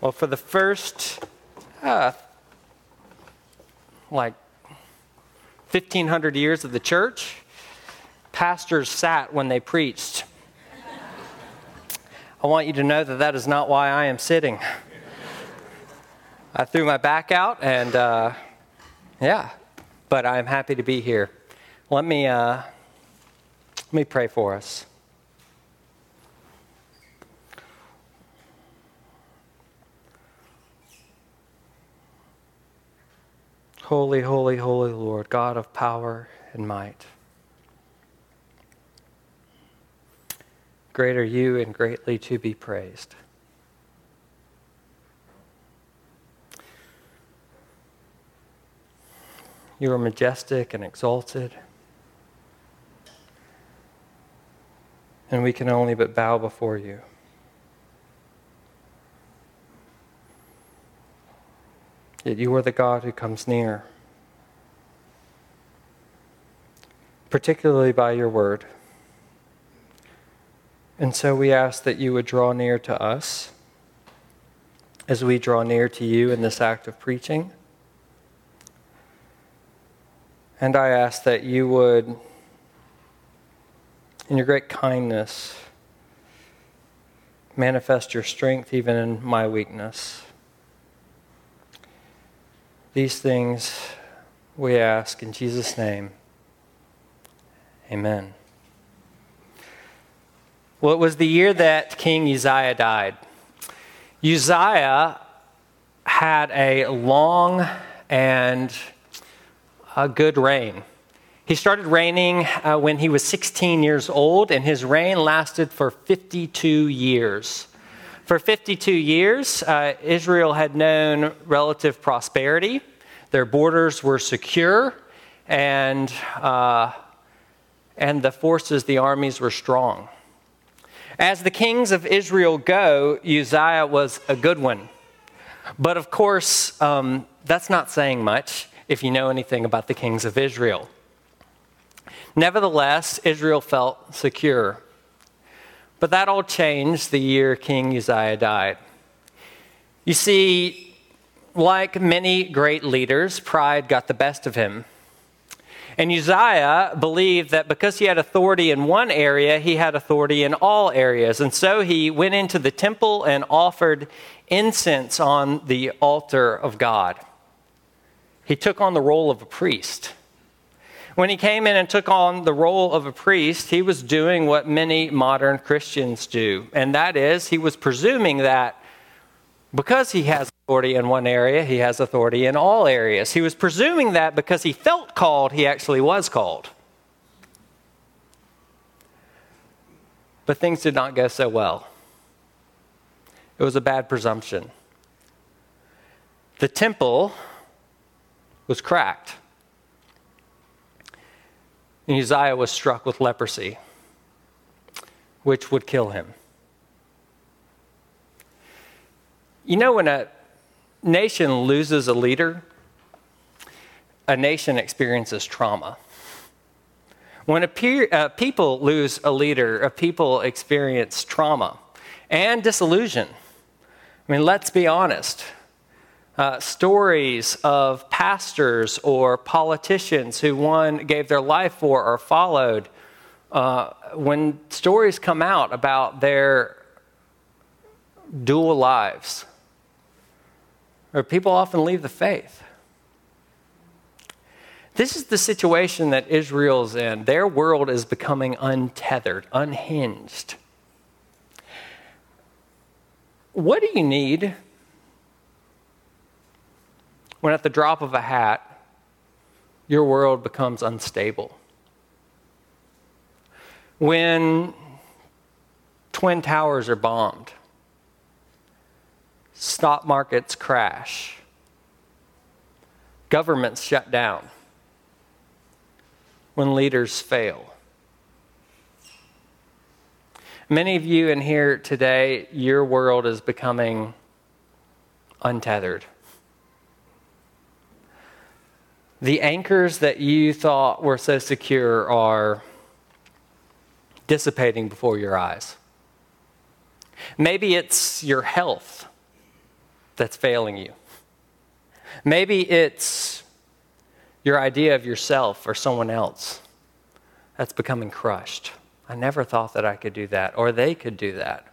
Well, for the first, uh, like 1500 years of the church, pastors sat when they preached. I want you to know that that is not why I am sitting. I threw my back out, and uh, yeah, but I'm happy to be here. Let me, uh, let me pray for us. Holy, holy, holy Lord, God of power and might. Great are you and greatly to be praised. You are majestic and exalted. And we can only but bow before you. Yet you are the God who comes near, particularly by your word. And so we ask that you would draw near to us as we draw near to you in this act of preaching. And I ask that you would, in your great kindness, manifest your strength even in my weakness. These things we ask in Jesus' name. Amen. Well, it was the year that King Uzziah died. Uzziah had a long and a good reign. He started reigning uh, when he was 16 years old, and his reign lasted for 52 years. For 52 years, uh, Israel had known relative prosperity. Their borders were secure, and, uh, and the forces, the armies, were strong. As the kings of Israel go, Uzziah was a good one. But of course, um, that's not saying much if you know anything about the kings of Israel. Nevertheless, Israel felt secure. But that all changed the year King Uzziah died. You see, like many great leaders, pride got the best of him. And Uzziah believed that because he had authority in one area, he had authority in all areas. And so he went into the temple and offered incense on the altar of God. He took on the role of a priest. When he came in and took on the role of a priest, he was doing what many modern Christians do, and that is, he was presuming that because he has authority in one area, he has authority in all areas. He was presuming that because he felt called, he actually was called. But things did not go so well. It was a bad presumption. The temple was cracked. And Uzziah was struck with leprosy, which would kill him. You know, when a nation loses a leader, a nation experiences trauma. When a pe- uh, people lose a leader, a people experience trauma and disillusion. I mean, let's be honest uh, stories of pastors or politicians who one gave their life for or followed, uh, when stories come out about their dual lives, or people often leave the faith. This is the situation that Israel's in. Their world is becoming untethered, unhinged. What do you need when at the drop of a hat, your world becomes unstable. When twin towers are bombed, stock markets crash, governments shut down, when leaders fail. Many of you in here today, your world is becoming untethered. The anchors that you thought were so secure are dissipating before your eyes. Maybe it's your health. that's failing you. Maybe it's your idea of yourself or someone else that's becoming crushed. I never thought that I could do that, or they could do that.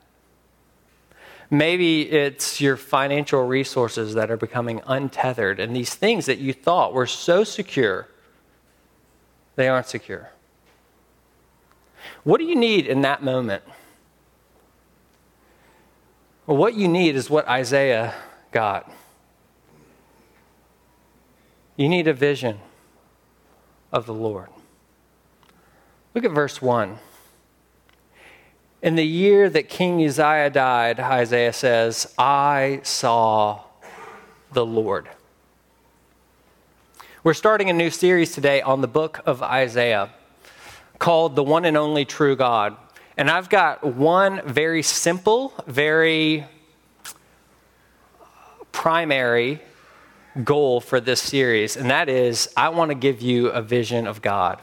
Maybe it's your financial resources that are becoming untethered, and these things that you thought were so secure, they aren't secure. What do you need in that moment? Well, what you need is what Isaiah got. You need a vision of the Lord. Look at verse 1. In the year that King Uzziah died, Isaiah says, I saw the Lord. We're starting a new series today on the book of Isaiah called The One and Only True God. And I've got one very simple, very primary goal for this series, and that is I want to give you a vision of God.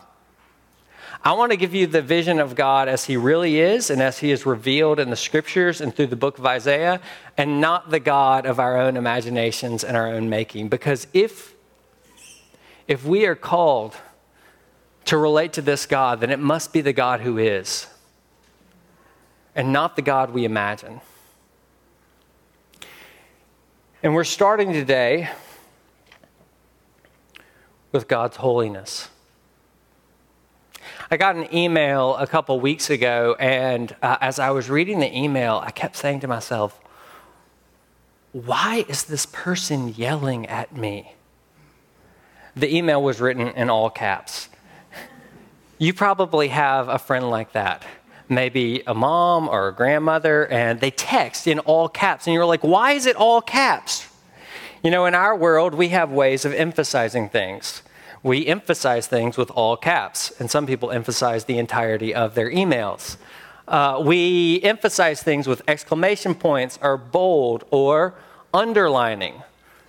I want to give you the vision of God as He really is and as He is revealed in the scriptures and through the book of Isaiah, and not the God of our own imaginations and our own making. Because if, if we are called to relate to this God, then it must be the God who is, and not the God we imagine. And we're starting today with God's holiness. I got an email a couple weeks ago, and uh, as I was reading the email, I kept saying to myself, why is this person yelling at me? The email was written in all caps. You probably have a friend like that. Maybe a mom or a grandmother, and they text in all caps, and you're like, why is it all caps? You know, in our world, we have ways of emphasizing things we emphasize things with all caps, and some people emphasize the entirety of their emails. Uh, we emphasize things with exclamation points or bold or underlining.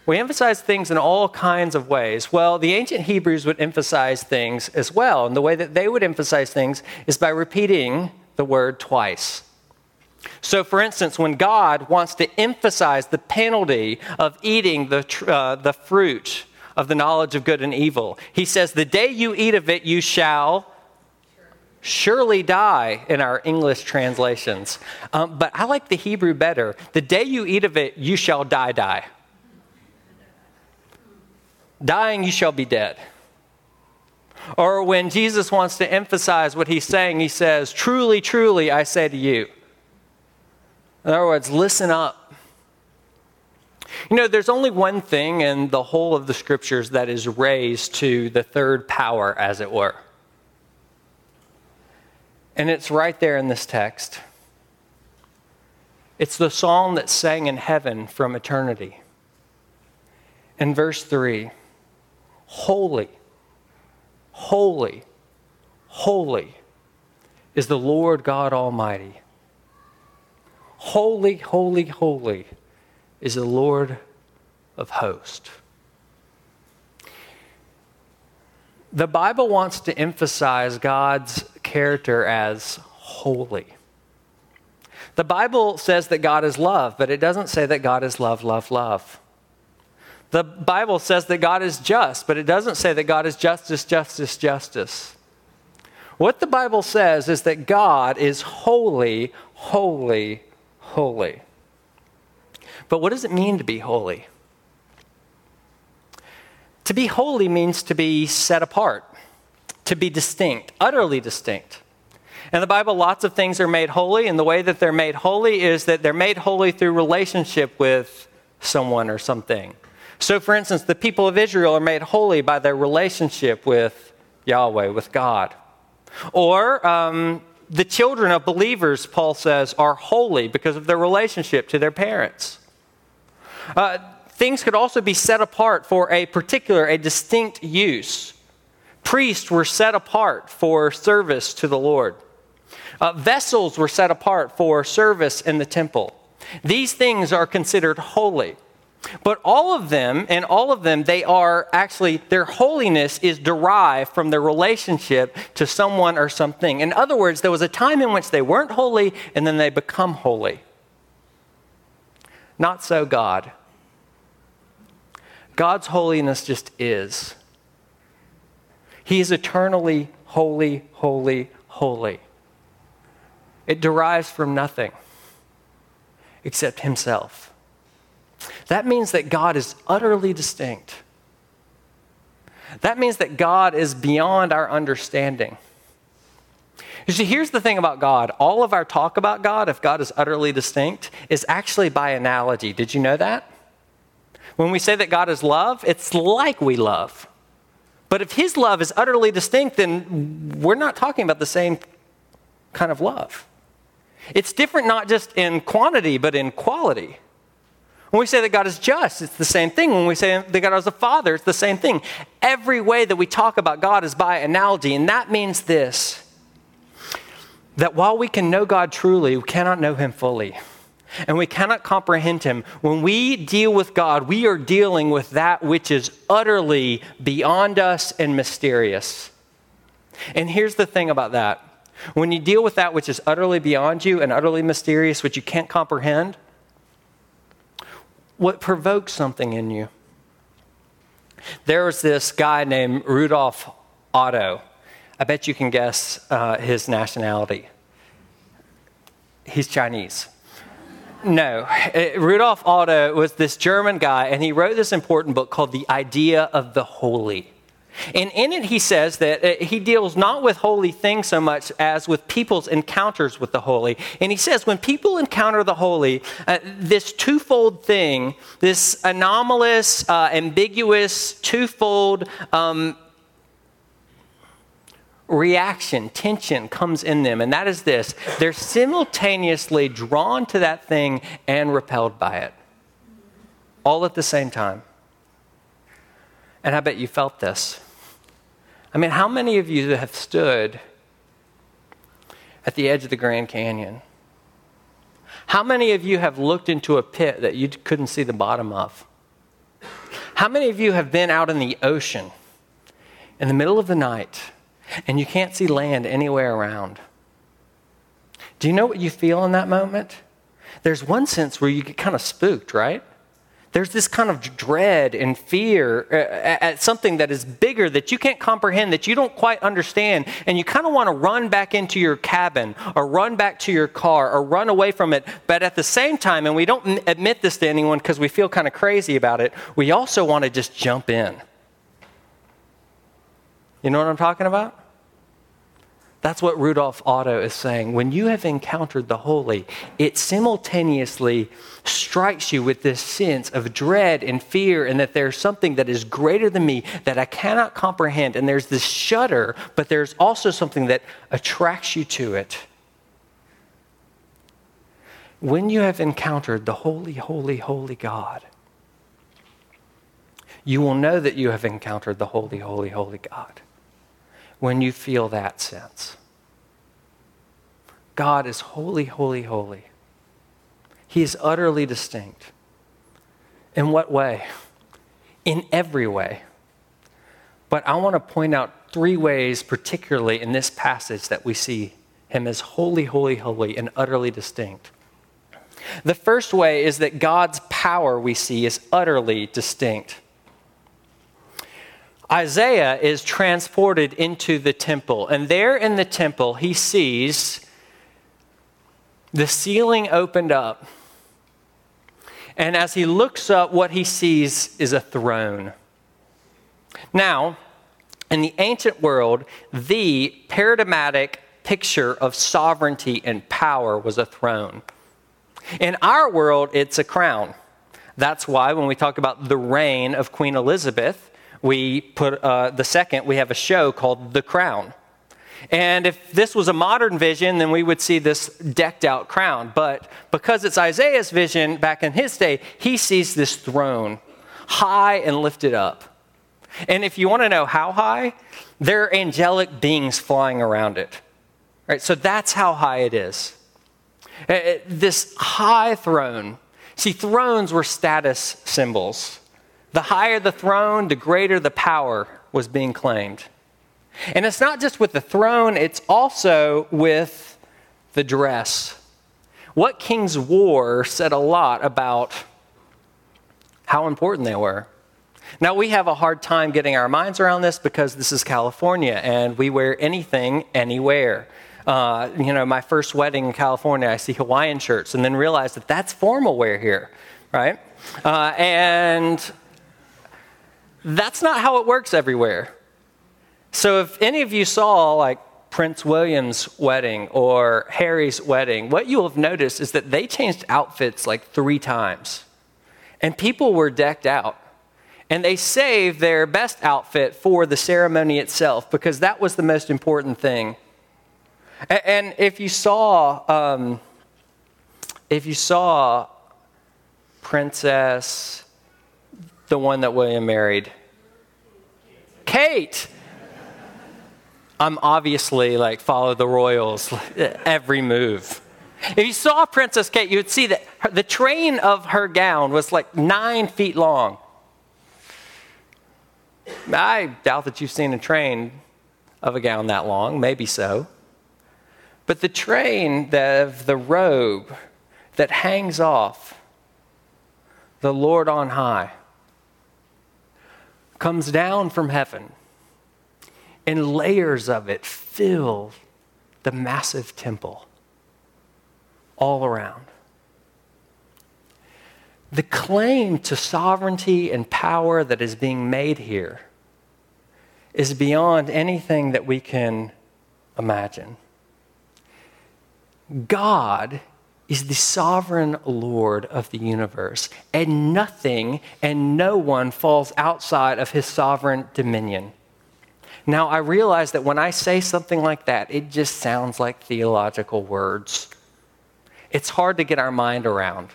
We emphasize things in all kinds of ways. Well, the ancient Hebrews would emphasize things as well, and the way that they would emphasize things is by repeating the word twice. So, for instance, when God wants to emphasize the penalty of eating the, uh, the fruit of the knowledge of good and evil. He says, The day you eat of it, you shall surely die in our English translations. Um, but I like the Hebrew better. The day you eat of it, you shall die, die. Dying, you shall be dead. Or when Jesus wants to emphasize what he's saying, he says, Truly, truly, I say to you. In other words, listen up. You know, there's only one thing in the whole of the scriptures that is raised to the third power, as it were. And it's right there in this text. It's the song that sang in heaven from eternity. In verse 3 Holy, holy, holy is the Lord God Almighty. Holy, holy, holy is the Lord of hosts. The Bible wants to emphasize God's character as holy. The Bible says that God is love, but it doesn't say that God is love, love, love. The Bible says that God is just, but it doesn't say that God is justice, justice, justice. What the Bible says is that God is holy, holy, holy. But what does it mean to be holy? To be holy means to be set apart, to be distinct, utterly distinct. In the Bible, lots of things are made holy, and the way that they're made holy is that they're made holy through relationship with someone or something. So, for instance, the people of Israel are made holy by their relationship with Yahweh, with God. Or um, the children of believers, Paul says, are holy because of their relationship to their parents. Uh, things could also be set apart for a particular, a distinct use. Priests were set apart for service to the Lord. Uh, vessels were set apart for service in the temple. These things are considered holy. But all of them, and all of them, they are actually, their holiness is derived from their relationship to someone or something. In other words, there was a time in which they weren't holy, and then they become holy. Not so God. God's holiness just is. He is eternally holy, holy, holy. It derives from nothing except Himself. That means that God is utterly distinct. That means that God is beyond our understanding. You see, here's the thing about God all of our talk about God, if God is utterly distinct, is actually by analogy. Did you know that? When we say that God is love, it's like we love. But if His love is utterly distinct, then we're not talking about the same kind of love. It's different not just in quantity, but in quality. When we say that God is just, it's the same thing. When we say that God is a father, it's the same thing. Every way that we talk about God is by analogy, and that means this that while we can know God truly, we cannot know Him fully. And we cannot comprehend Him. When we deal with God, we are dealing with that which is utterly beyond us and mysterious. And here's the thing about that when you deal with that which is utterly beyond you and utterly mysterious, which you can't comprehend, what provokes something in you? There was this guy named Rudolf Otto. I bet you can guess uh, his nationality. He's Chinese. No, uh, Rudolf Otto was this German guy, and he wrote this important book called The Idea of the Holy. And in it, he says that uh, he deals not with holy things so much as with people's encounters with the holy. And he says when people encounter the holy, uh, this twofold thing, this anomalous, uh, ambiguous, twofold um, reaction, tension comes in them. And that is this they're simultaneously drawn to that thing and repelled by it, all at the same time. And I bet you felt this. I mean, how many of you have stood at the edge of the Grand Canyon? How many of you have looked into a pit that you couldn't see the bottom of? How many of you have been out in the ocean in the middle of the night and you can't see land anywhere around? Do you know what you feel in that moment? There's one sense where you get kind of spooked, right? There's this kind of dread and fear uh, at something that is bigger that you can't comprehend, that you don't quite understand, and you kind of want to run back into your cabin or run back to your car or run away from it. But at the same time, and we don't admit this to anyone because we feel kind of crazy about it, we also want to just jump in. You know what I'm talking about? That's what Rudolf Otto is saying. When you have encountered the holy, it simultaneously strikes you with this sense of dread and fear, and that there's something that is greater than me that I cannot comprehend. And there's this shudder, but there's also something that attracts you to it. When you have encountered the holy, holy, holy God, you will know that you have encountered the holy, holy, holy God when you feel that sense. God is holy, holy, holy. He is utterly distinct. In what way? In every way. But I want to point out three ways, particularly in this passage, that we see him as holy, holy, holy, and utterly distinct. The first way is that God's power we see is utterly distinct. Isaiah is transported into the temple, and there in the temple, he sees the ceiling opened up. And as he looks up, what he sees is a throne. Now, in the ancient world, the paradigmatic picture of sovereignty and power was a throne. In our world, it's a crown. That's why when we talk about the reign of Queen Elizabeth, we put uh, the second, we have a show called The Crown. And if this was a modern vision, then we would see this decked out crown. But because it's Isaiah's vision back in his day, he sees this throne high and lifted up. And if you want to know how high, there are angelic beings flying around it. Right? So that's how high it is. Uh, uh, this high throne. See, thrones were status symbols. The higher the throne, the greater the power was being claimed. And it's not just with the throne, it's also with the dress. What kings wore said a lot about how important they were. Now, we have a hard time getting our minds around this because this is California and we wear anything anywhere. Uh, you know, my first wedding in California, I see Hawaiian shirts and then realize that that's formal wear here, right? Uh, and that's not how it works everywhere. So if any of you saw like Prince William's wedding or Harry's wedding, what you'll have noticed is that they changed outfits like three times. And people were decked out. And they saved their best outfit for the ceremony itself because that was the most important thing. And if you saw, um, if you saw Princess, the one that William married, Kate. I'm obviously like follow the royals every move. If you saw Princess Kate, you would see that her, the train of her gown was like nine feet long. I doubt that you've seen a train of a gown that long, maybe so. But the train of the robe that hangs off the Lord on high comes down from heaven, and layers of it fill the massive temple all around. The claim to sovereignty and power that is being made here is beyond anything that we can imagine. God is the sovereign Lord of the universe, and nothing and no one falls outside of his sovereign dominion. Now, I realize that when I say something like that, it just sounds like theological words. It's hard to get our mind around.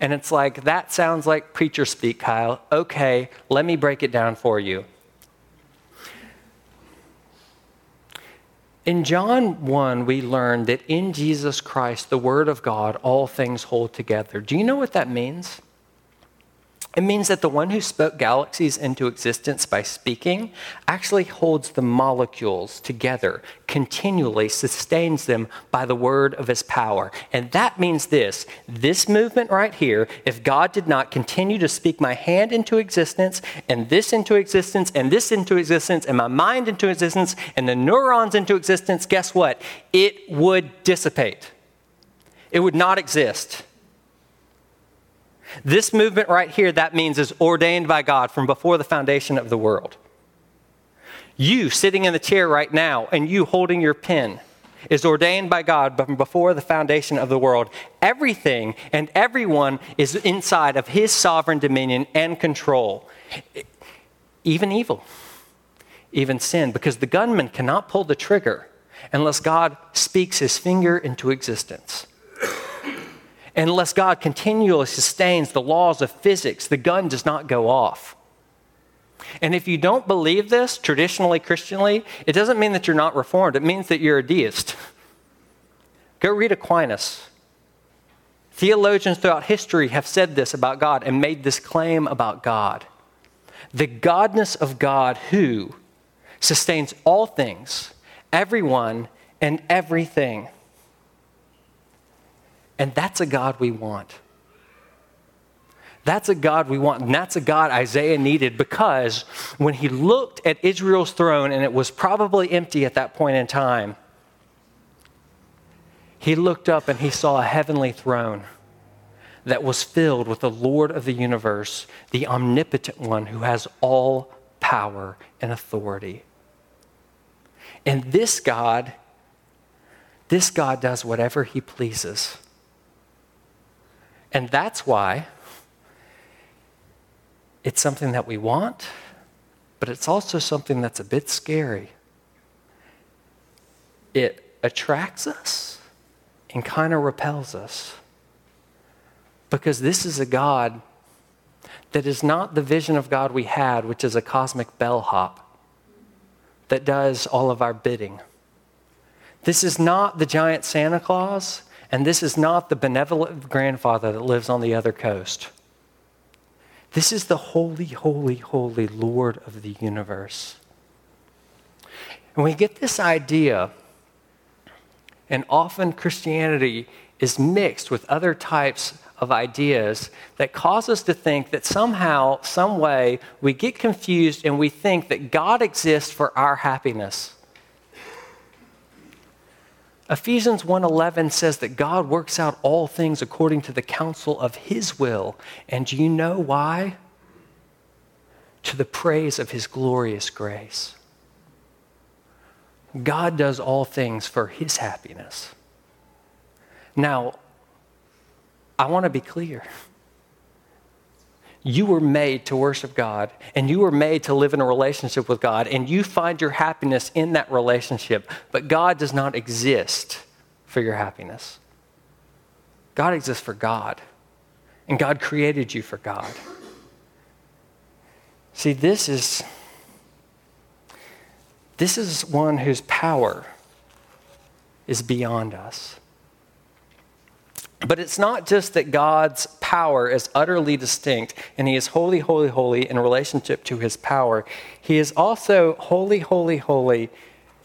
And it's like, that sounds like preacher speak, Kyle. Okay, let me break it down for you. In John 1, we learn that in Jesus Christ, the Word of God, all things hold together. Do you know what that means? It means that the one who spoke galaxies into existence by speaking actually holds the molecules together, continually sustains them by the word of his power. And that means this this movement right here, if God did not continue to speak my hand into existence, and this into existence, and this into existence, and my mind into existence, and the neurons into existence, guess what? It would dissipate, it would not exist. This movement right here, that means is ordained by God from before the foundation of the world. You sitting in the chair right now and you holding your pen is ordained by God from before the foundation of the world. Everything and everyone is inside of His sovereign dominion and control, even evil, even sin, because the gunman cannot pull the trigger unless God speaks His finger into existence unless God continually sustains the laws of physics, the gun does not go off. And if you don't believe this traditionally, Christianly, it doesn't mean that you're not reformed. It means that you're a deist. Go read Aquinas. Theologians throughout history have said this about God and made this claim about God. The godness of God who sustains all things, everyone, and everything. And that's a God we want. That's a God we want. And that's a God Isaiah needed because when he looked at Israel's throne, and it was probably empty at that point in time, he looked up and he saw a heavenly throne that was filled with the Lord of the universe, the omnipotent one who has all power and authority. And this God, this God does whatever he pleases. And that's why it's something that we want, but it's also something that's a bit scary. It attracts us and kind of repels us because this is a God that is not the vision of God we had, which is a cosmic bellhop that does all of our bidding. This is not the giant Santa Claus and this is not the benevolent grandfather that lives on the other coast. This is the holy, holy, holy Lord of the universe. And we get this idea, and often Christianity is mixed with other types of ideas that cause us to think that somehow, some way, we get confused and we think that God exists for our happiness. Ephesians 1:11 says that God works out all things according to the counsel of his will. And do you know why? To the praise of his glorious grace. God does all things for his happiness. Now, I want to be clear. You were made to worship God, and you were made to live in a relationship with God, and you find your happiness in that relationship. But God does not exist for your happiness. God exists for God, and God created you for God. See, this is this is one whose power is beyond us. But it's not just that God's power is utterly distinct and he is holy, holy, holy in relationship to his power. He is also holy, holy, holy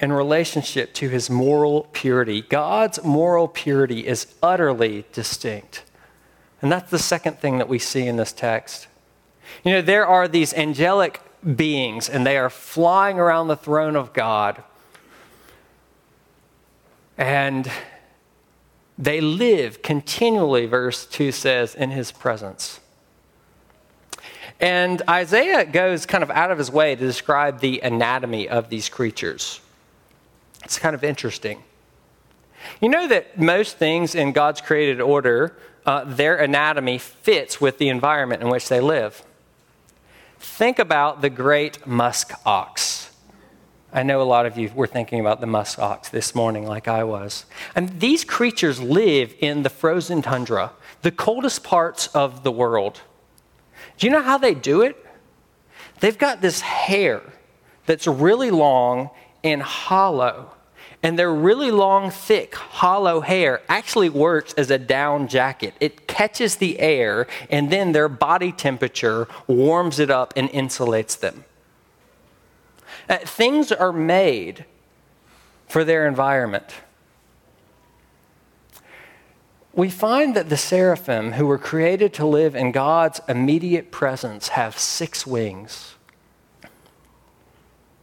in relationship to his moral purity. God's moral purity is utterly distinct. And that's the second thing that we see in this text. You know, there are these angelic beings and they are flying around the throne of God. And they live continually, verse 2 says, in his presence. And Isaiah goes kind of out of his way to describe the anatomy of these creatures. It's kind of interesting. You know that most things in God's created order, uh, their anatomy fits with the environment in which they live. Think about the great musk ox. I know a lot of you were thinking about the musk ox this morning, like I was. And these creatures live in the frozen tundra, the coldest parts of the world. Do you know how they do it? They've got this hair that's really long and hollow. And their really long, thick, hollow hair actually works as a down jacket. It catches the air, and then their body temperature warms it up and insulates them. Uh, things are made for their environment. We find that the seraphim, who were created to live in God's immediate presence, have six wings.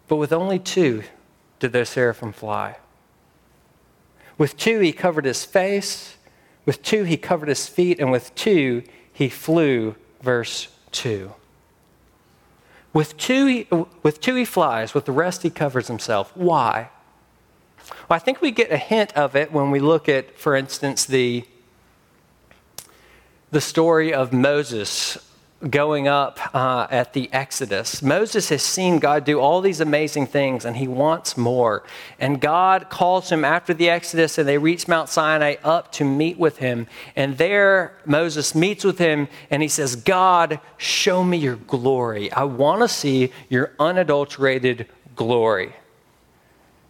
But with only two did those seraphim fly. With two, he covered his face. With two, he covered his feet. And with two, he flew, verse 2. With two, he, with two, he flies, with the rest, he covers himself. Why? Well, I think we get a hint of it when we look at, for instance, the, the story of Moses going up uh, at the Exodus. Moses has seen God do all these amazing things and he wants more. And God calls him after the Exodus and they reach Mount Sinai up to meet with him. And there Moses meets with him and he says, God, show me your glory. I want to see your unadulterated glory.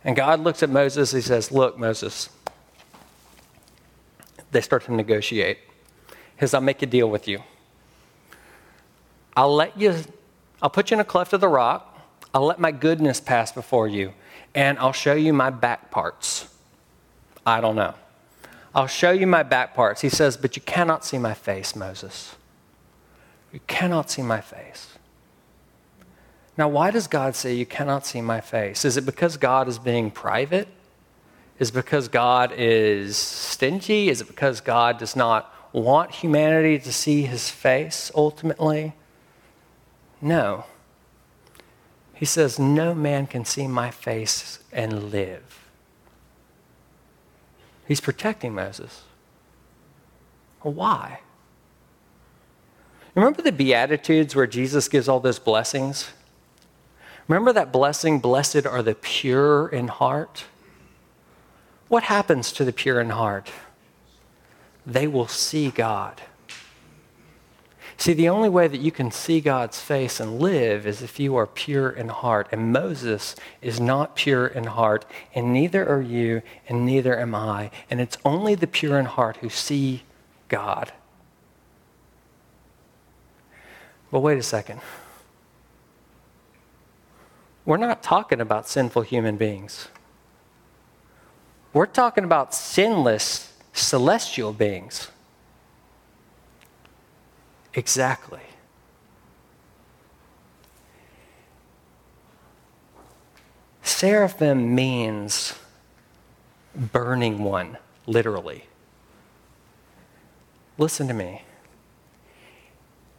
And God looks at Moses. He says, Look, Moses. They start to negotiate. He says, I'll make a deal with you. I'll let you, I'll put you in a cleft of the rock. I'll let my goodness pass before you, and I'll show you my back parts. I don't know. I'll show you my back parts. He says, But you cannot see my face, Moses. You cannot see my face. Now, why does God say you cannot see my face? Is it because God is being private? Is it because God is stingy? Is it because God does not want humanity to see his face ultimately? No. He says, No man can see my face and live. He's protecting Moses. Why? Remember the Beatitudes where Jesus gives all those blessings? Remember that blessing, blessed are the pure in heart? What happens to the pure in heart? They will see God. See, the only way that you can see God's face and live is if you are pure in heart. And Moses is not pure in heart, and neither are you, and neither am I. And it's only the pure in heart who see God. But wait a second. We're not talking about sinful human beings. We're talking about sinless celestial beings. Exactly. Seraphim means burning one, literally. Listen to me.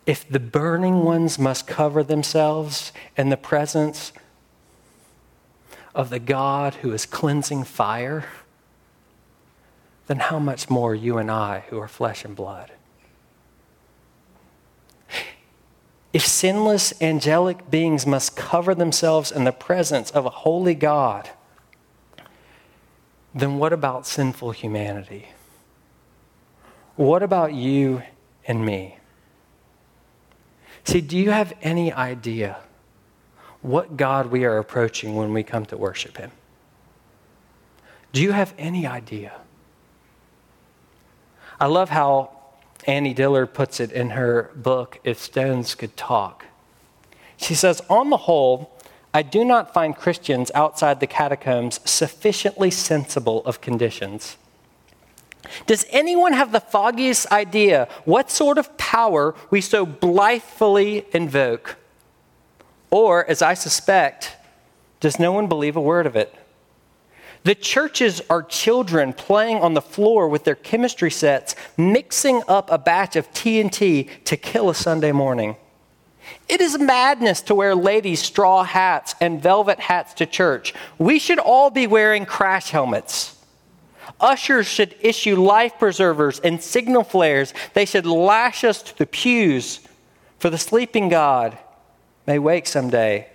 If the burning ones must cover themselves in the presence of the God who is cleansing fire, then how much more you and I who are flesh and blood? If sinless angelic beings must cover themselves in the presence of a holy God, then what about sinful humanity? What about you and me? See, do you have any idea what God we are approaching when we come to worship Him? Do you have any idea? I love how Annie Dillard puts it in her book, If Stones Could Talk. She says, On the whole, I do not find Christians outside the catacombs sufficiently sensible of conditions. Does anyone have the foggiest idea what sort of power we so blithely invoke? Or, as I suspect, does no one believe a word of it? The churches are children playing on the floor with their chemistry sets, mixing up a batch of TNT to kill a Sunday morning. It is madness to wear ladies' straw hats and velvet hats to church. We should all be wearing crash helmets. Ushers should issue life preservers and signal flares. They should lash us to the pews, for the sleeping God may wake someday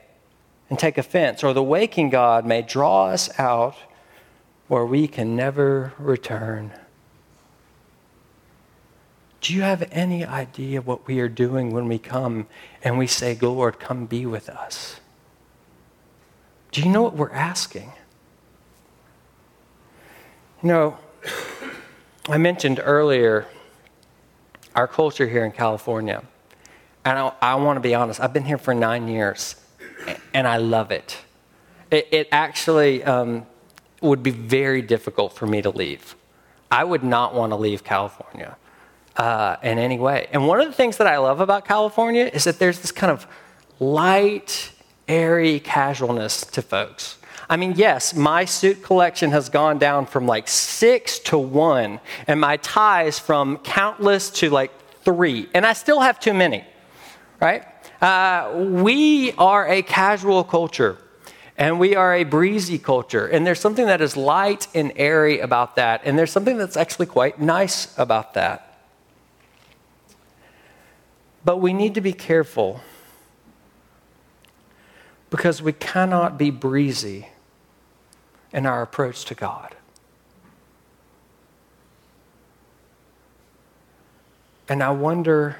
and take offense, or the waking God may draw us out where we can never return. Do you have any idea what we are doing when we come and we say, Lord, come be with us? Do you know what we're asking? You know, I mentioned earlier our culture here in California. And I, I want to be honest, I've been here for nine years, and I love it. It, it actually um, would be very difficult for me to leave. I would not want to leave California uh, in any way. And one of the things that I love about California is that there's this kind of light, airy casualness to folks. I mean, yes, my suit collection has gone down from like six to one, and my ties from countless to like three, and I still have too many, right? Uh, we are a casual culture, and we are a breezy culture, and there's something that is light and airy about that, and there's something that's actually quite nice about that. But we need to be careful because we cannot be breezy in our approach to God. And I wonder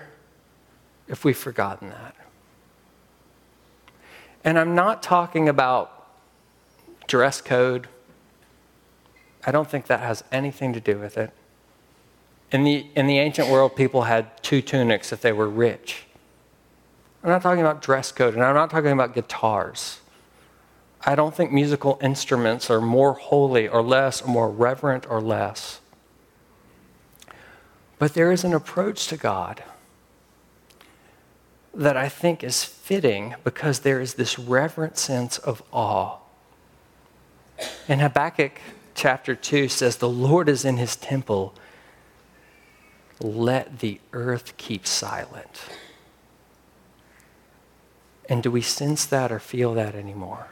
if we've forgotten that. And I'm not talking about dress code. I don't think that has anything to do with it. In the, in the ancient world, people had two tunics if they were rich. I'm not talking about dress code, and I'm not talking about guitars. I don't think musical instruments are more holy or less, or more reverent or less. But there is an approach to God that I think is fitting because there is this reverent sense of awe. And Habakkuk chapter 2 says, The Lord is in his temple. Let the earth keep silent. And do we sense that or feel that anymore?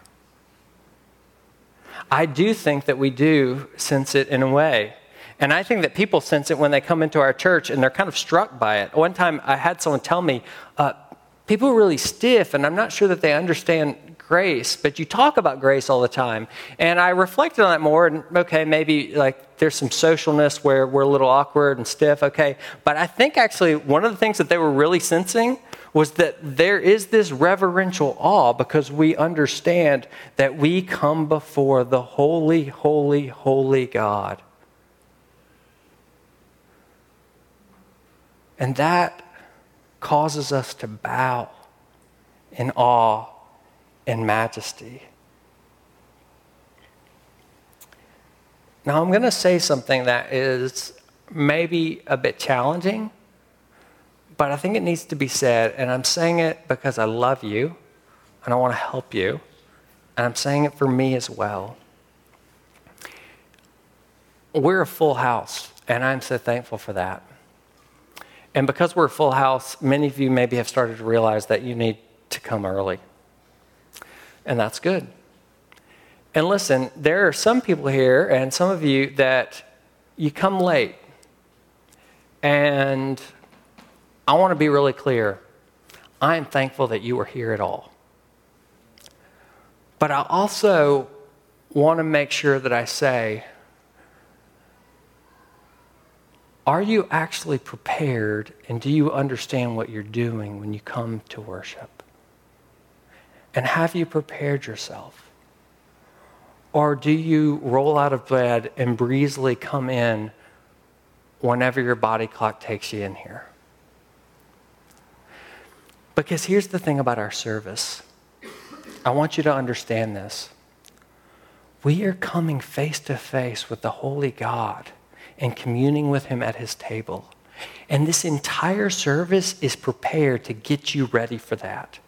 I do think that we do sense it in a way. And I think that people sense it when they come into our church and they're kind of struck by it. One time I had someone tell me, uh, people are really stiff, and I'm not sure that they understand grace, but you talk about grace all the time. And I reflected on that more, and okay, maybe like there's some socialness where we're a little awkward and stiff, okay. But I think actually one of the things that they were really sensing was that there is this reverential awe because we understand that we come before the holy, holy, holy God. And that causes us to bow in awe and majesty. Now, I'm going to say something that is maybe a bit challenging but I think it needs to be said, and I'm saying it because I love you and I want to help you, and I'm saying it for me as well. We're a full house, and I'm so thankful for that. And because we're full house, many of you maybe have started to realize that you need to come early. And that's good. And listen, there are some people here and some of you that you come late. And I want to be really clear. I am thankful that you are here at all. But I also want to make sure that I say, are you actually prepared and do you understand what you're doing when you come to worship? And have you prepared yourself? Or do you roll out of bed and breezily come in whenever your body clock takes you in here? Because here's the thing about our service I want you to understand this. We are coming face to face with the Holy God and communing with Him at His table. And this entire service is prepared to get you ready for that.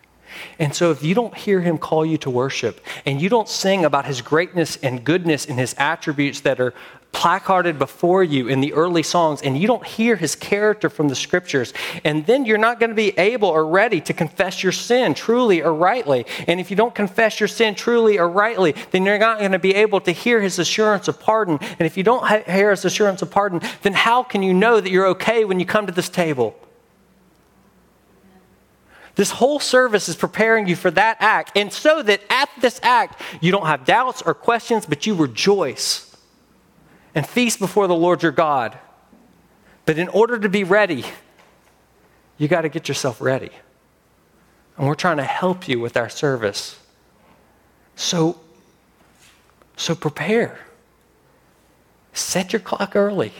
And so, if you don't hear him call you to worship and you don't sing about his greatness and goodness and his attributes that are placarded before you in the early songs, and you don't hear his character from the scriptures, and then you're not going to be able or ready to confess your sin truly or rightly. And if you don't confess your sin truly or rightly, then you're not going to be able to hear his assurance of pardon. And if you don't hear his assurance of pardon, then how can you know that you're okay when you come to this table? This whole service is preparing you for that act. And so that at this act, you don't have doubts or questions, but you rejoice and feast before the Lord your God. But in order to be ready, you got to get yourself ready. And we're trying to help you with our service. So, so prepare. Set your clock early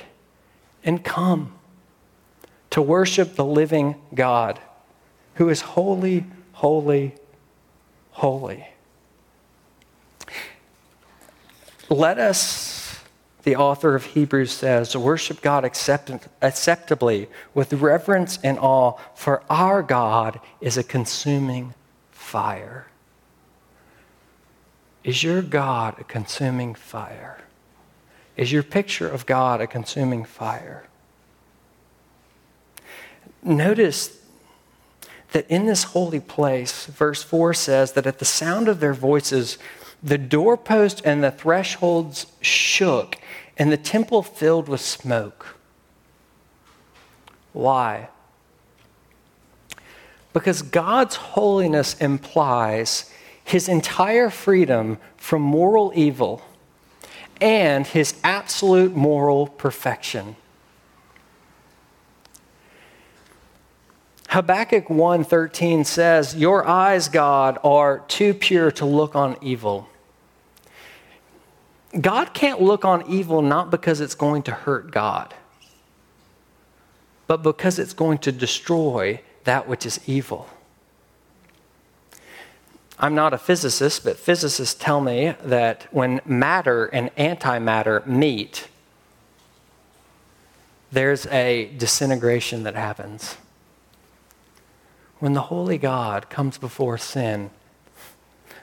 and come to worship the living God who is holy, holy, holy. Let us, the author of Hebrews says, worship God accept- acceptably with reverence and awe, for our God is a consuming fire. Is your God a consuming fire? Is your picture of God a consuming fire? Notice that in this holy place, verse 4 says that at the sound of their voices, the doorpost and the thresholds shook, and the temple filled with smoke. Why? Because God's holiness implies his entire freedom from moral evil and his absolute moral perfection. Habakkuk 1:13 says, "Your eyes, God, are too pure to look on evil." God can't look on evil not because it's going to hurt God, but because it's going to destroy that which is evil. I'm not a physicist, but physicists tell me that when matter and antimatter meet, there's a disintegration that happens. When the holy God comes before sin,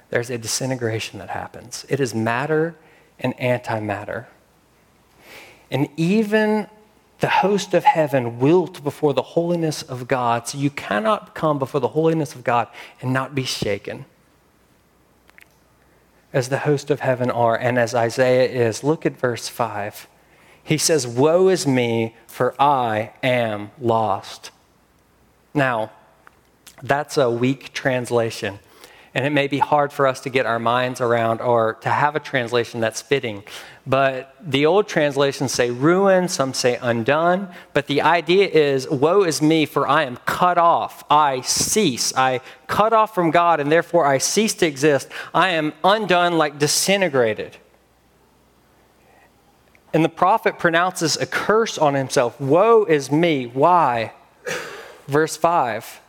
there's a disintegration that happens. It is matter and antimatter. And even the host of heaven wilt before the holiness of God. So you cannot come before the holiness of God and not be shaken. As the host of heaven are, and as Isaiah is. Look at verse 5. He says, Woe is me, for I am lost. Now, that's a weak translation. And it may be hard for us to get our minds around or to have a translation that's fitting. But the old translations say ruin, some say undone. But the idea is, woe is me, for I am cut off. I cease. I cut off from God, and therefore I cease to exist. I am undone, like disintegrated. And the prophet pronounces a curse on himself Woe is me. Why? Verse 5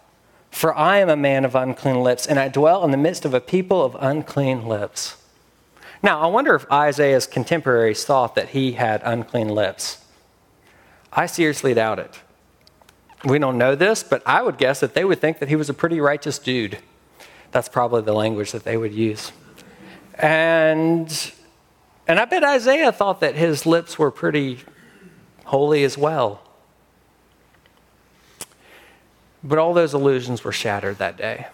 for I am a man of unclean lips, and I dwell in the midst of a people of unclean lips. Now, I wonder if Isaiah's contemporaries thought that he had unclean lips. I seriously doubt it. We don't know this, but I would guess that they would think that he was a pretty righteous dude. That's probably the language that they would use. And, and I bet Isaiah thought that his lips were pretty holy as well. But all those illusions were shattered that day.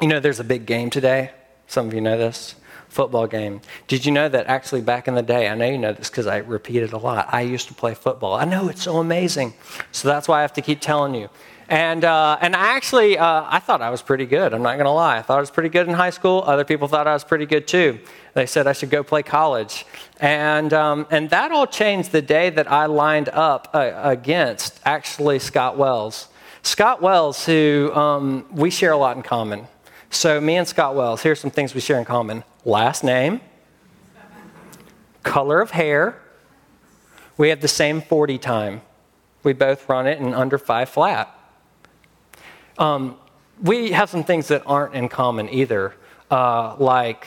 You know, there's a big game today. Some of you know this football game. Did you know that actually back in the day, I know you know this because I repeat it a lot, I used to play football. I know it's so amazing. So that's why I have to keep telling you. And, uh, and I actually, uh, I thought I was pretty good. I'm not going to lie. I thought I was pretty good in high school. Other people thought I was pretty good too. They said I should go play college. And, um, and that all changed the day that I lined up uh, against actually Scott Wells. Scott Wells, who um, we share a lot in common. So, me and Scott Wells, here's some things we share in common last name, color of hair. We have the same 40 time. We both run it in under five flat. Um, we have some things that aren't in common either. Uh, like,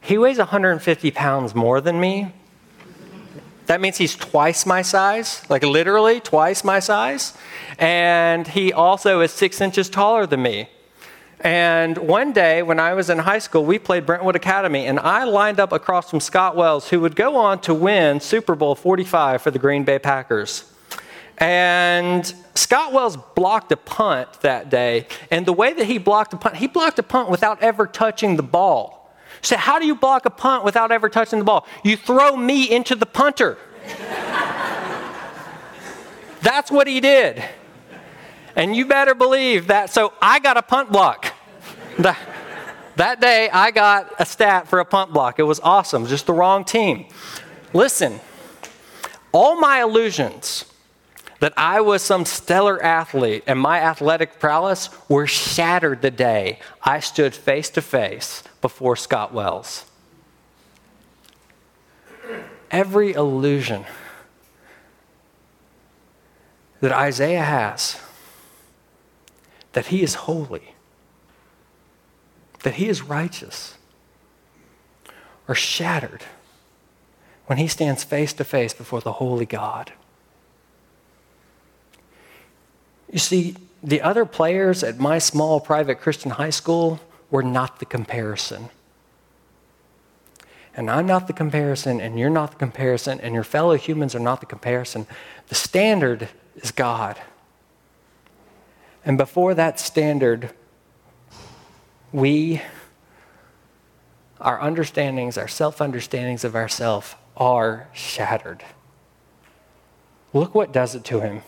he weighs 150 pounds more than me. That means he's twice my size, like literally twice my size. And he also is six inches taller than me. And one day when I was in high school, we played Brentwood Academy, and I lined up across from Scott Wells, who would go on to win Super Bowl 45 for the Green Bay Packers. And Scott Wells blocked a punt that day, and the way that he blocked a punt, he blocked a punt without ever touching the ball. So, how do you block a punt without ever touching the ball? You throw me into the punter. That's what he did. And you better believe that. So I got a punt block. that, that day, I got a stat for a punt block. It was awesome, just the wrong team. Listen, all my illusions that I was some stellar athlete and my athletic prowess were shattered the day I stood face to face before Scott Wells. Every illusion that Isaiah has that he is holy, that he is righteous, are shattered when he stands face to face before the holy God. You see, the other players at my small private Christian high school were not the comparison. And I'm not the comparison, and you're not the comparison, and your fellow humans are not the comparison. The standard is God. And before that standard, we, our understandings, our self understandings of ourself are shattered. Look what does it to him.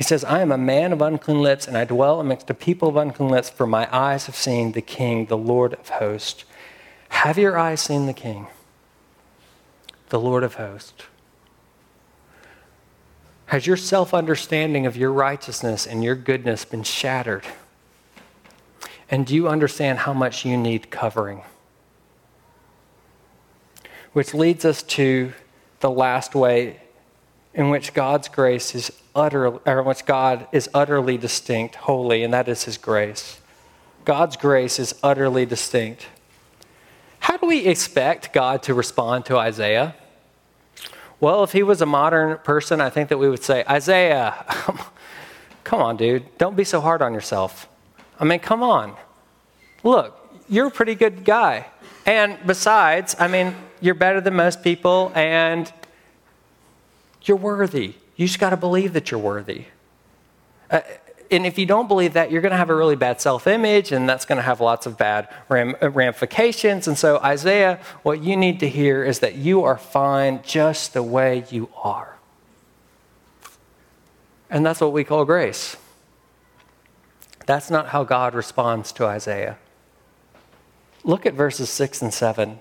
He says, I am a man of unclean lips, and I dwell amongst a people of unclean lips, for my eyes have seen the King, the Lord of hosts. Have your eyes seen the King, the Lord of hosts? Has your self understanding of your righteousness and your goodness been shattered? And do you understand how much you need covering? Which leads us to the last way in which God's grace is utterly, or which God is utterly distinct, holy, and that is His grace. God's grace is utterly distinct. How do we expect God to respond to Isaiah? Well, if he was a modern person, I think that we would say, Isaiah, come on, dude, don't be so hard on yourself. I mean, come on. Look, you're a pretty good guy. And besides, I mean, you're better than most people and you're worthy. You just got to believe that you're worthy. Uh, and if you don't believe that, you're going to have a really bad self image, and that's going to have lots of bad ram- ramifications. And so, Isaiah, what you need to hear is that you are fine just the way you are. And that's what we call grace. That's not how God responds to Isaiah. Look at verses 6 and 7. It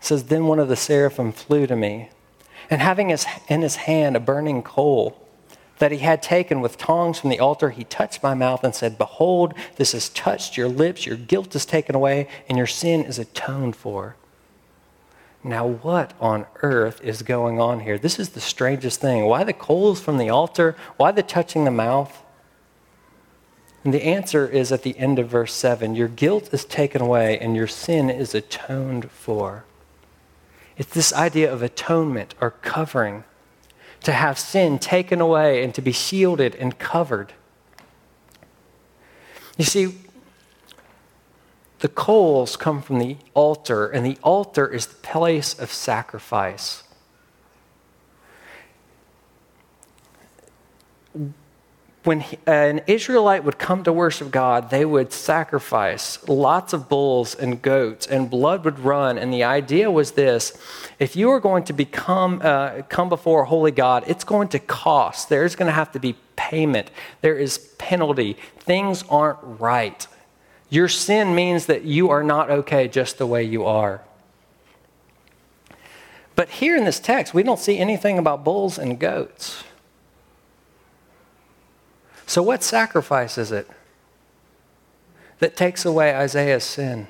says, Then one of the seraphim flew to me, and having his, in his hand a burning coal, that he had taken with tongs from the altar, he touched my mouth and said, Behold, this has touched your lips, your guilt is taken away, and your sin is atoned for. Now, what on earth is going on here? This is the strangest thing. Why the coals from the altar? Why the touching the mouth? And the answer is at the end of verse 7 Your guilt is taken away, and your sin is atoned for. It's this idea of atonement or covering to have sin taken away and to be shielded and covered. You see, the coals come from the altar, and the altar is the place of sacrifice. When an Israelite would come to worship God, they would sacrifice lots of bulls and goats, and blood would run. And the idea was this if you are going to become, uh, come before a holy God, it's going to cost. There's going to have to be payment, there is penalty. Things aren't right. Your sin means that you are not okay just the way you are. But here in this text, we don't see anything about bulls and goats. So, what sacrifice is it that takes away Isaiah's sin?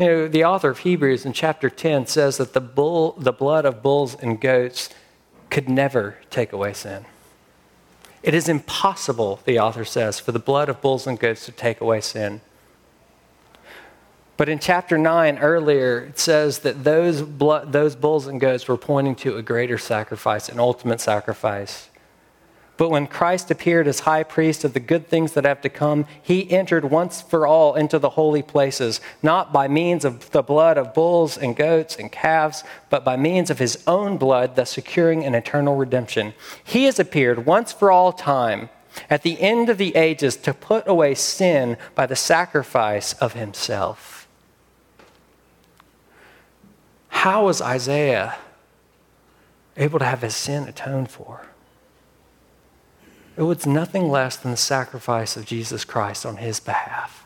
You know, the author of Hebrews in chapter 10 says that the, bull, the blood of bulls and goats could never take away sin. It is impossible, the author says, for the blood of bulls and goats to take away sin. But in chapter 9, earlier, it says that those, blood, those bulls and goats were pointing to a greater sacrifice, an ultimate sacrifice. But when Christ appeared as high priest of the good things that have to come, he entered once for all into the holy places, not by means of the blood of bulls and goats and calves, but by means of his own blood, thus securing an eternal redemption. He has appeared once for all time at the end of the ages to put away sin by the sacrifice of himself. How was Isaiah able to have his sin atoned for? It was nothing less than the sacrifice of Jesus Christ on his behalf.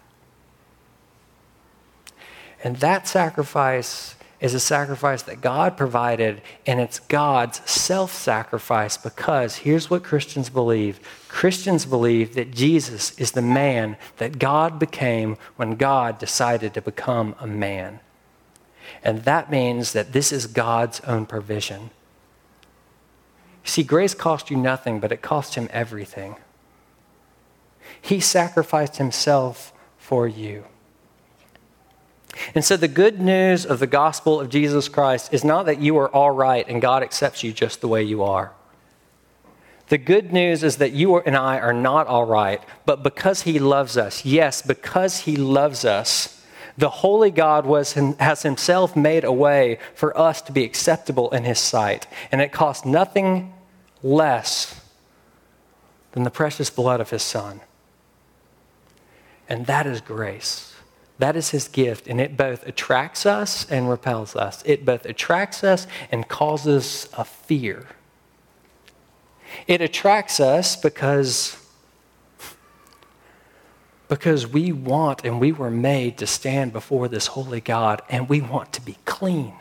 And that sacrifice is a sacrifice that God provided, and it's God's self sacrifice because here's what Christians believe Christians believe that Jesus is the man that God became when God decided to become a man. And that means that this is God's own provision. See, grace cost you nothing, but it cost him everything. He sacrificed himself for you. And so, the good news of the gospel of Jesus Christ is not that you are all right and God accepts you just the way you are. The good news is that you and I are not all right, but because He loves us, yes, because He loves us, the Holy God was, has Himself made a way for us to be acceptable in His sight. And it cost nothing less than the precious blood of his son. And that is grace. That is his gift, and it both attracts us and repels us. It both attracts us and causes a fear. It attracts us because, because we want and we were made to stand before this holy God, and we want to be clean.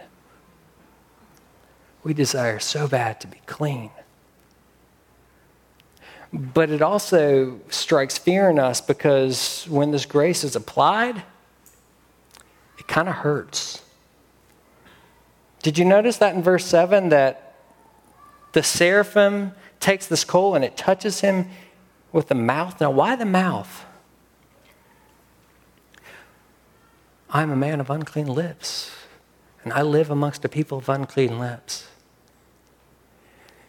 We desire so bad to be clean. But it also strikes fear in us because when this grace is applied, it kind of hurts. Did you notice that in verse 7 that the seraphim takes this coal and it touches him with the mouth? Now, why the mouth? I'm a man of unclean lips, and I live amongst a people of unclean lips.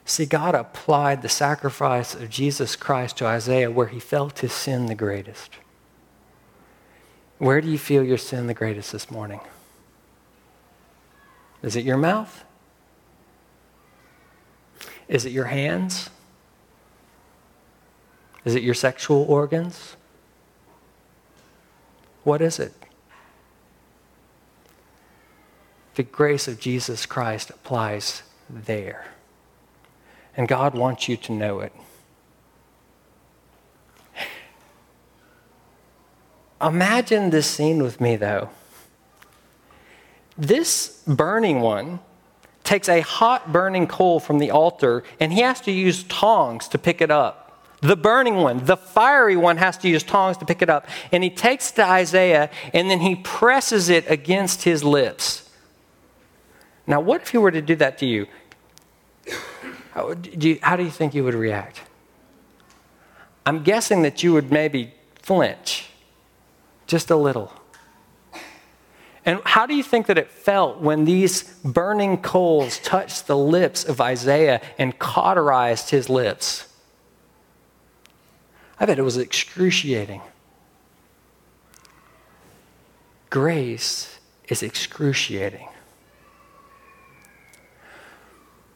See, God applied the sacrifice of Jesus Christ to Isaiah where he felt his sin the greatest. Where do you feel your sin the greatest this morning? Is it your mouth? Is it your hands? Is it your sexual organs? What is it? The grace of Jesus Christ applies there. And God wants you to know it. Imagine this scene with me, though. This burning one takes a hot burning coal from the altar and he has to use tongs to pick it up. The burning one, the fiery one, has to use tongs to pick it up. And he takes it to Isaiah and then he presses it against his lips. Now, what if he were to do that to you? How do you, how do you think you would react? I'm guessing that you would maybe flinch just a little. And how do you think that it felt when these burning coals touched the lips of Isaiah and cauterized his lips? I bet it was excruciating. Grace is excruciating.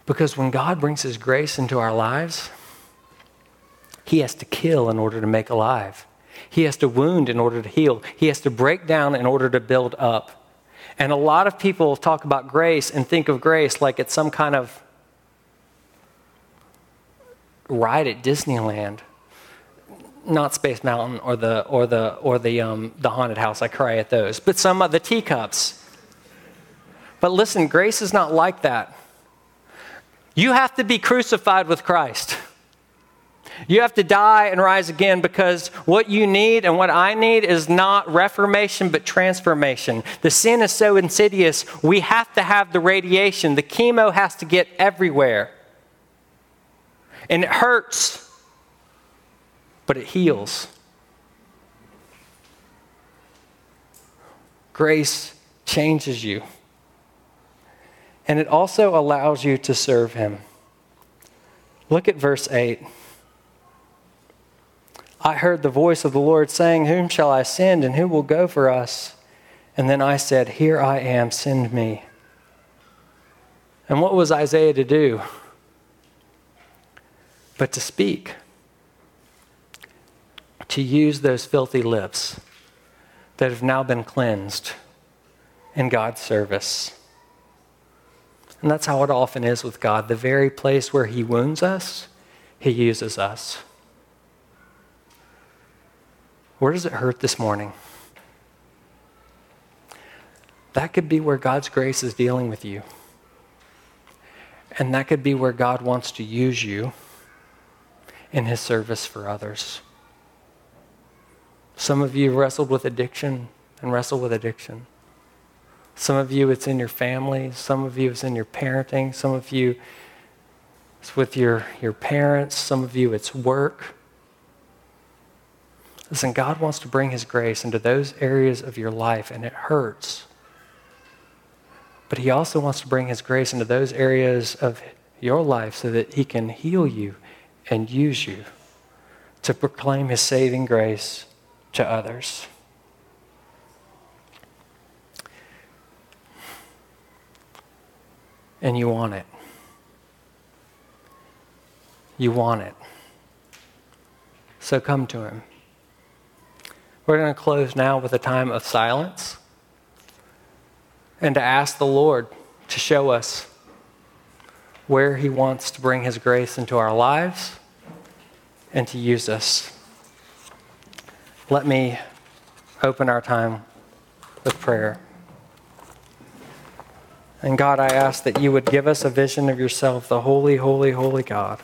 Because when God brings His grace into our lives, He has to kill in order to make alive. He has to wound in order to heal. He has to break down in order to build up. And a lot of people talk about grace and think of grace like it's some kind of ride at Disneyland. Not Space Mountain or the or the or the um, the haunted house. I cry at those. But some of the teacups. But listen, grace is not like that. You have to be crucified with Christ. You have to die and rise again because what you need and what I need is not reformation but transformation. The sin is so insidious, we have to have the radiation. The chemo has to get everywhere. And it hurts, but it heals. Grace changes you. And it also allows you to serve Him. Look at verse 8. I heard the voice of the Lord saying, Whom shall I send, and who will go for us? And then I said, Here I am, send me. And what was Isaiah to do? But to speak, to use those filthy lips that have now been cleansed in God's service. And that's how it often is with God. The very place where He wounds us, He uses us. Where does it hurt this morning? That could be where God's grace is dealing with you. And that could be where God wants to use you in his service for others. Some of you wrestled with addiction and wrestle with addiction. Some of you, it's in your family. Some of you, it's in your parenting. Some of you, it's with your, your parents. Some of you, it's work. Listen, God wants to bring His grace into those areas of your life, and it hurts. But He also wants to bring His grace into those areas of your life so that He can heal you and use you to proclaim His saving grace to others. And you want it. You want it. So come to Him. We're going to close now with a time of silence and to ask the Lord to show us where He wants to bring His grace into our lives and to use us. Let me open our time with prayer. And God, I ask that you would give us a vision of yourself, the holy, holy, holy God.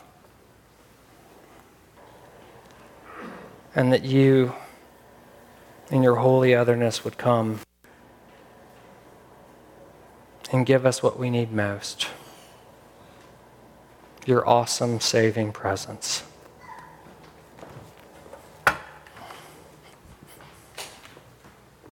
And that you in your holy otherness would come and give us what we need most your awesome saving presence.